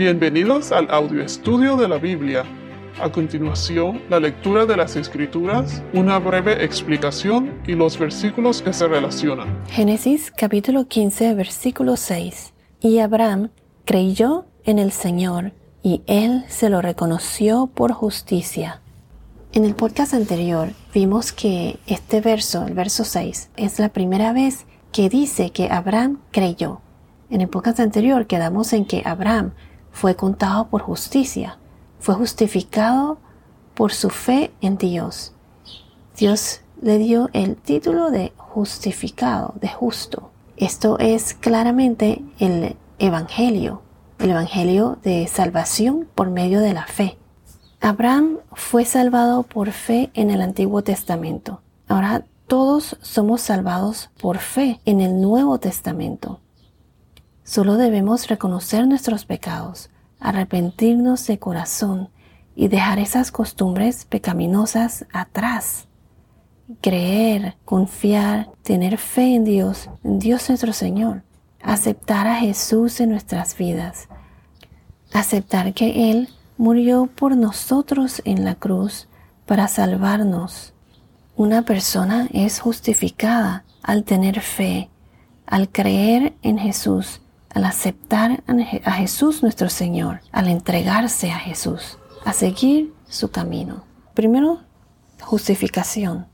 Bienvenidos al audio estudio de la Biblia. A continuación, la lectura de las Escrituras, una breve explicación y los versículos que se relacionan. Génesis capítulo 15, versículo 6. Y Abraham creyó en el Señor y él se lo reconoció por justicia. En el podcast anterior vimos que este verso, el verso 6, es la primera vez que dice que Abraham creyó. En el podcast anterior quedamos en que Abraham fue contado por justicia, fue justificado por su fe en Dios. Dios le dio el título de justificado, de justo. Esto es claramente el Evangelio, el Evangelio de salvación por medio de la fe. Abraham fue salvado por fe en el Antiguo Testamento. Ahora todos somos salvados por fe en el Nuevo Testamento. Solo debemos reconocer nuestros pecados, arrepentirnos de corazón y dejar esas costumbres pecaminosas atrás. Creer, confiar, tener fe en Dios, en Dios nuestro Señor. Aceptar a Jesús en nuestras vidas. Aceptar que Él murió por nosotros en la cruz para salvarnos. Una persona es justificada al tener fe, al creer en Jesús al aceptar a Jesús nuestro Señor, al entregarse a Jesús, a seguir su camino. Primero, justificación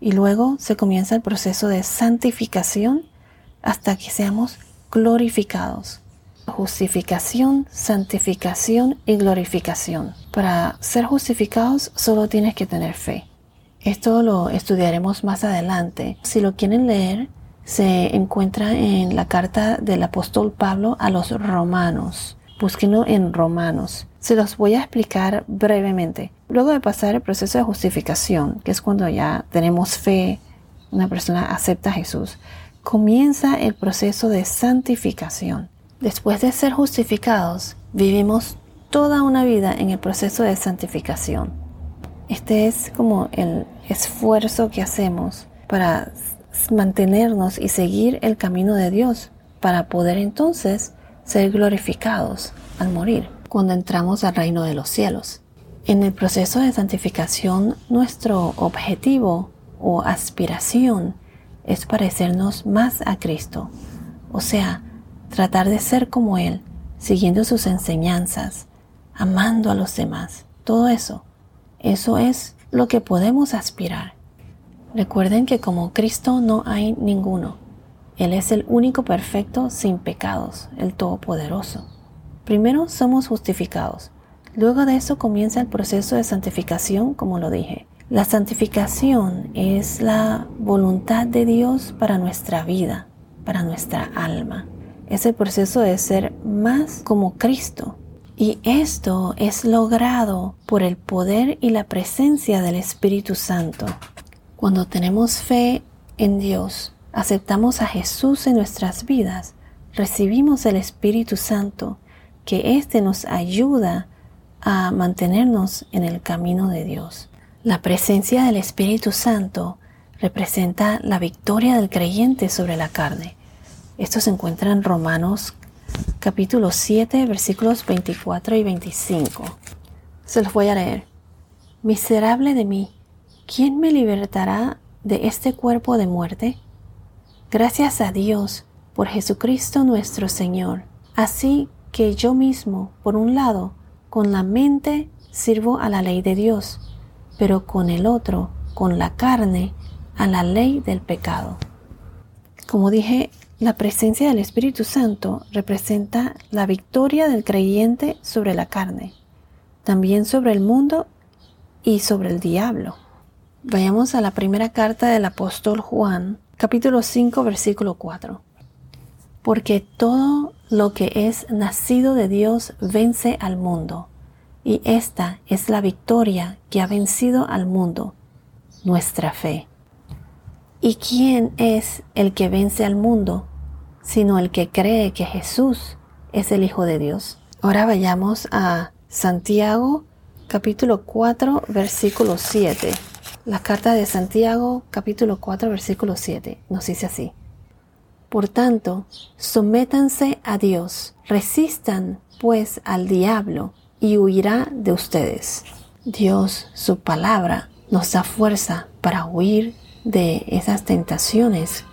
y luego se comienza el proceso de santificación hasta que seamos glorificados. Justificación, santificación y glorificación. Para ser justificados solo tienes que tener fe. Esto lo estudiaremos más adelante. Si lo quieren leer, se encuentra en la carta del apóstol Pablo a los romanos. Búsquenlo en Romanos. Se los voy a explicar brevemente. Luego de pasar el proceso de justificación, que es cuando ya tenemos fe, una persona acepta a Jesús, comienza el proceso de santificación. Después de ser justificados, vivimos toda una vida en el proceso de santificación. Este es como el esfuerzo que hacemos para mantenernos y seguir el camino de Dios para poder entonces ser glorificados al morir cuando entramos al reino de los cielos. En el proceso de santificación, nuestro objetivo o aspiración es parecernos más a Cristo, o sea, tratar de ser como Él, siguiendo sus enseñanzas, amando a los demás. Todo eso, eso es lo que podemos aspirar. Recuerden que como Cristo no hay ninguno. Él es el único perfecto sin pecados, el Todopoderoso. Primero somos justificados. Luego de eso comienza el proceso de santificación, como lo dije. La santificación es la voluntad de Dios para nuestra vida, para nuestra alma. Es el proceso de ser más como Cristo. Y esto es logrado por el poder y la presencia del Espíritu Santo. Cuando tenemos fe en Dios, aceptamos a Jesús en nuestras vidas, recibimos el Espíritu Santo, que éste nos ayuda a mantenernos en el camino de Dios. La presencia del Espíritu Santo representa la victoria del creyente sobre la carne. Esto se encuentra en Romanos capítulo 7 versículos 24 y 25. Se los voy a leer. Miserable de mí ¿quién me libertará de este cuerpo de muerte? Gracias a Dios por Jesucristo nuestro Señor. Así que yo mismo, por un lado, con la mente sirvo a la ley de Dios, pero con el otro, con la carne, a la ley del pecado. Como dije, la presencia del Espíritu Santo representa la victoria del creyente sobre la carne, también sobre el mundo y sobre el diablo. Vayamos a la primera carta del apóstol Juan, capítulo 5, versículo 4. Porque todo lo que es nacido de Dios vence al mundo, y esta es la victoria que ha vencido al mundo, nuestra fe. ¿Y quién es el que vence al mundo, sino el que cree que Jesús es el Hijo de Dios? Ahora vayamos a Santiago, capítulo 4, versículo 7. La carta de Santiago, capítulo 4, versículo 7, nos dice así. Por tanto, sométanse a Dios, resistan pues al diablo y huirá de ustedes. Dios, su palabra, nos da fuerza para huir de esas tentaciones,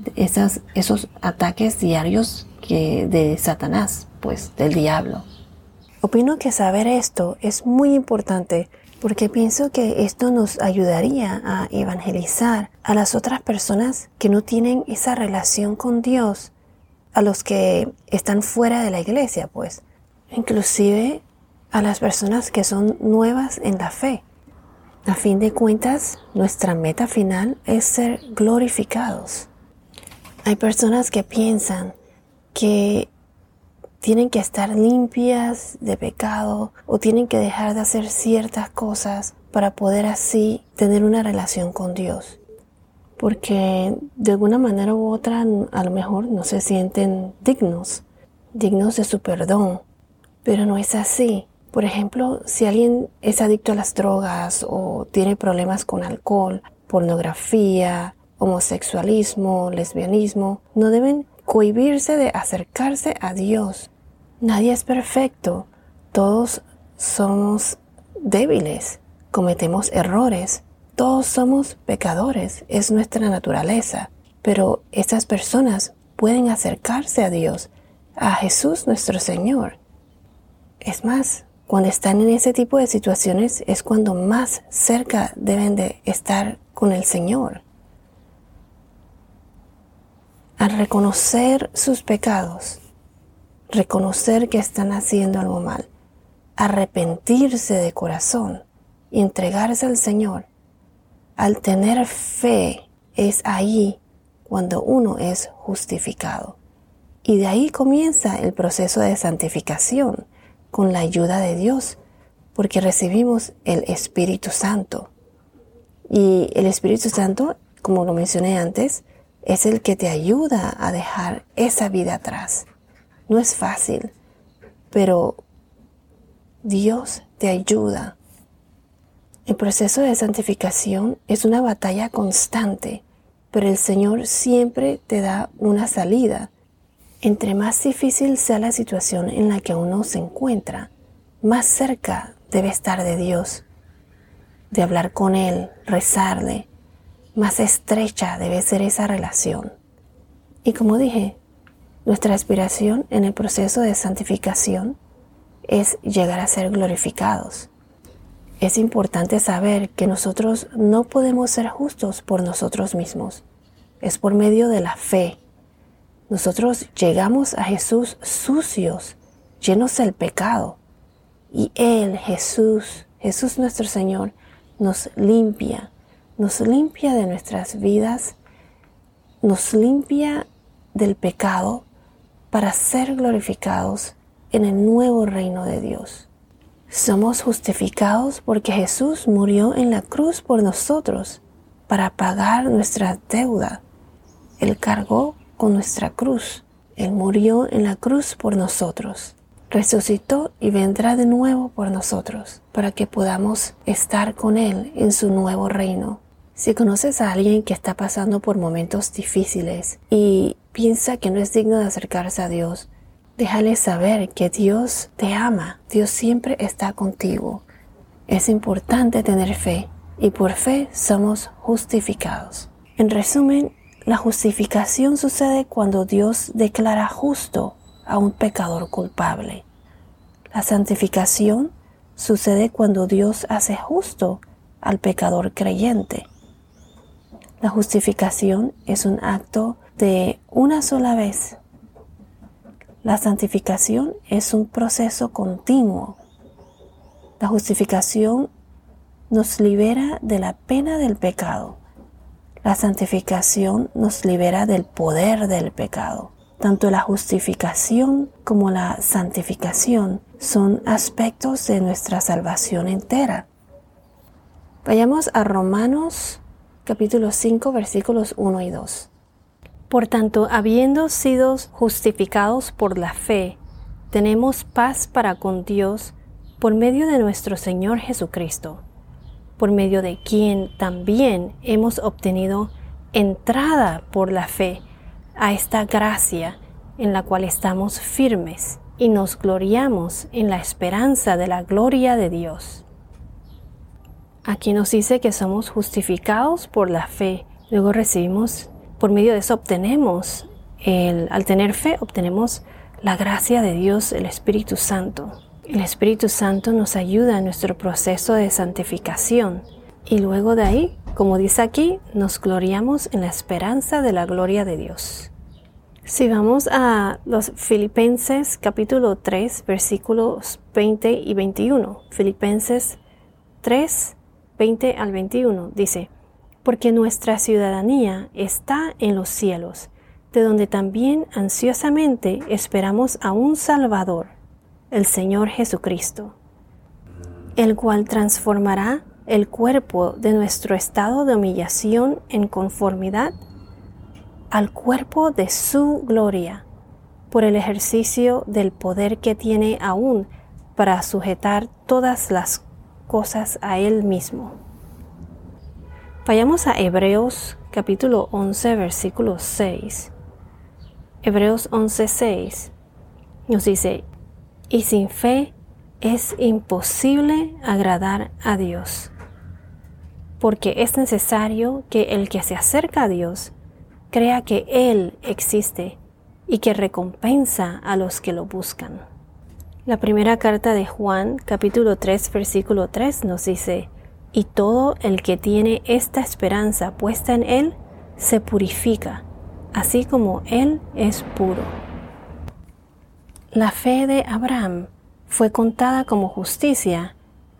de esas, esos ataques diarios que de Satanás, pues del diablo. Opino que saber esto es muy importante porque pienso que esto nos ayudaría a evangelizar a las otras personas que no tienen esa relación con Dios, a los que están fuera de la iglesia, pues, inclusive a las personas que son nuevas en la fe. A fin de cuentas, nuestra meta final es ser glorificados. Hay personas que piensan que tienen que estar limpias de pecado o tienen que dejar de hacer ciertas cosas para poder así tener una relación con Dios. Porque de alguna manera u otra a lo mejor no se sienten dignos, dignos de su perdón. Pero no es así. Por ejemplo, si alguien es adicto a las drogas o tiene problemas con alcohol, pornografía, homosexualismo, lesbianismo, no deben cohibirse de acercarse a Dios Nadie es perfecto. Todos somos débiles. Cometemos errores. Todos somos pecadores. Es nuestra naturaleza. Pero estas personas pueden acercarse a Dios, a Jesús nuestro Señor. Es más, cuando están en ese tipo de situaciones es cuando más cerca deben de estar con el Señor. Al reconocer sus pecados, reconocer que están haciendo algo mal, arrepentirse de corazón y entregarse al Señor. Al tener fe es ahí cuando uno es justificado. Y de ahí comienza el proceso de santificación con la ayuda de Dios, porque recibimos el Espíritu Santo. Y el Espíritu Santo, como lo mencioné antes, es el que te ayuda a dejar esa vida atrás no es fácil, pero Dios te ayuda. El proceso de santificación es una batalla constante, pero el Señor siempre te da una salida. Entre más difícil sea la situación en la que uno se encuentra, más cerca debe estar de Dios, de hablar con Él, rezarle, más estrecha debe ser esa relación. Y como dije, nuestra aspiración en el proceso de santificación es llegar a ser glorificados. Es importante saber que nosotros no podemos ser justos por nosotros mismos. Es por medio de la fe. Nosotros llegamos a Jesús sucios, llenos del pecado. Y Él, Jesús, Jesús nuestro Señor, nos limpia, nos limpia de nuestras vidas, nos limpia del pecado para ser glorificados en el nuevo reino de Dios. Somos justificados porque Jesús murió en la cruz por nosotros para pagar nuestra deuda. Él cargó con nuestra cruz. Él murió en la cruz por nosotros. Resucitó y vendrá de nuevo por nosotros para que podamos estar con Él en su nuevo reino. Si conoces a alguien que está pasando por momentos difíciles y piensa que no es digno de acercarse a Dios, déjale saber que Dios te ama, Dios siempre está contigo. Es importante tener fe y por fe somos justificados. En resumen, la justificación sucede cuando Dios declara justo a un pecador culpable. La santificación sucede cuando Dios hace justo al pecador creyente. La justificación es un acto de una sola vez. La santificación es un proceso continuo. La justificación nos libera de la pena del pecado. La santificación nos libera del poder del pecado. Tanto la justificación como la santificación son aspectos de nuestra salvación entera. Vayamos a Romanos capítulo 5 versículos 1 y 2. Por tanto, habiendo sido justificados por la fe, tenemos paz para con Dios por medio de nuestro Señor Jesucristo, por medio de quien también hemos obtenido entrada por la fe a esta gracia en la cual estamos firmes y nos gloriamos en la esperanza de la gloria de Dios. Aquí nos dice que somos justificados por la fe. Luego recibimos, por medio de eso obtenemos, al tener fe, obtenemos la gracia de Dios, el Espíritu Santo. El Espíritu Santo nos ayuda en nuestro proceso de santificación. Y luego de ahí, como dice aquí, nos gloriamos en la esperanza de la gloria de Dios. Si vamos a los Filipenses capítulo 3 versículos 20 y 21, Filipenses 3, 20 al 21 dice, porque nuestra ciudadanía está en los cielos, de donde también ansiosamente esperamos a un Salvador, el Señor Jesucristo, el cual transformará el cuerpo de nuestro estado de humillación en conformidad al cuerpo de su gloria, por el ejercicio del poder que tiene aún para sujetar todas las cosas a Él mismo. Vayamos a Hebreos capítulo 11 versículo 6. Hebreos 11 6 nos dice, y sin fe es imposible agradar a Dios, porque es necesario que el que se acerca a Dios crea que Él existe y que recompensa a los que lo buscan. La primera carta de Juan, capítulo 3, versículo 3 nos dice, y todo el que tiene esta esperanza puesta en Él se purifica, así como Él es puro. La fe de Abraham fue contada como justicia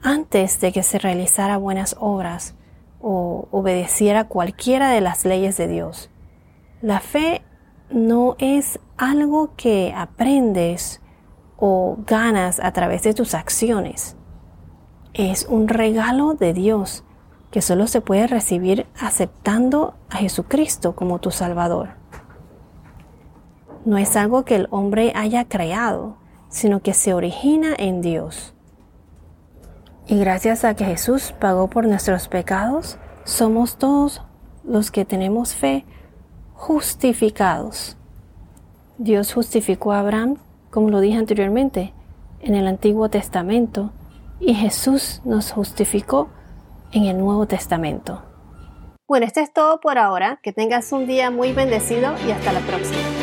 antes de que se realizara buenas obras o obedeciera cualquiera de las leyes de Dios. La fe no es algo que aprendes o ganas a través de tus acciones. Es un regalo de Dios que solo se puede recibir aceptando a Jesucristo como tu Salvador. No es algo que el hombre haya creado, sino que se origina en Dios. Y gracias a que Jesús pagó por nuestros pecados, somos todos los que tenemos fe justificados. Dios justificó a Abraham como lo dije anteriormente, en el Antiguo Testamento y Jesús nos justificó en el Nuevo Testamento. Bueno, esto es todo por ahora. Que tengas un día muy bendecido y hasta la próxima.